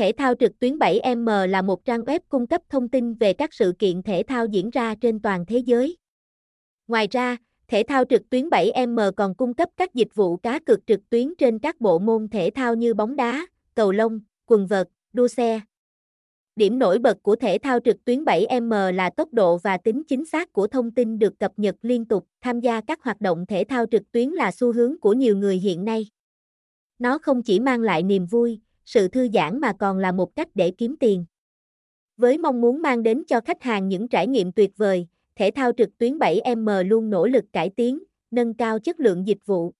Thể thao trực tuyến 7M là một trang web cung cấp thông tin về các sự kiện thể thao diễn ra trên toàn thế giới. Ngoài ra, thể thao trực tuyến 7M còn cung cấp các dịch vụ cá cược trực tuyến trên các bộ môn thể thao như bóng đá, cầu lông, quần vợt, đua xe. Điểm nổi bật của thể thao trực tuyến 7M là tốc độ và tính chính xác của thông tin được cập nhật liên tục. Tham gia các hoạt động thể thao trực tuyến là xu hướng của nhiều người hiện nay. Nó không chỉ mang lại niềm vui, sự thư giãn mà còn là một cách để kiếm tiền. Với mong muốn mang đến cho khách hàng những trải nghiệm tuyệt vời, thể thao trực tuyến 7M luôn nỗ lực cải tiến, nâng cao chất lượng dịch vụ.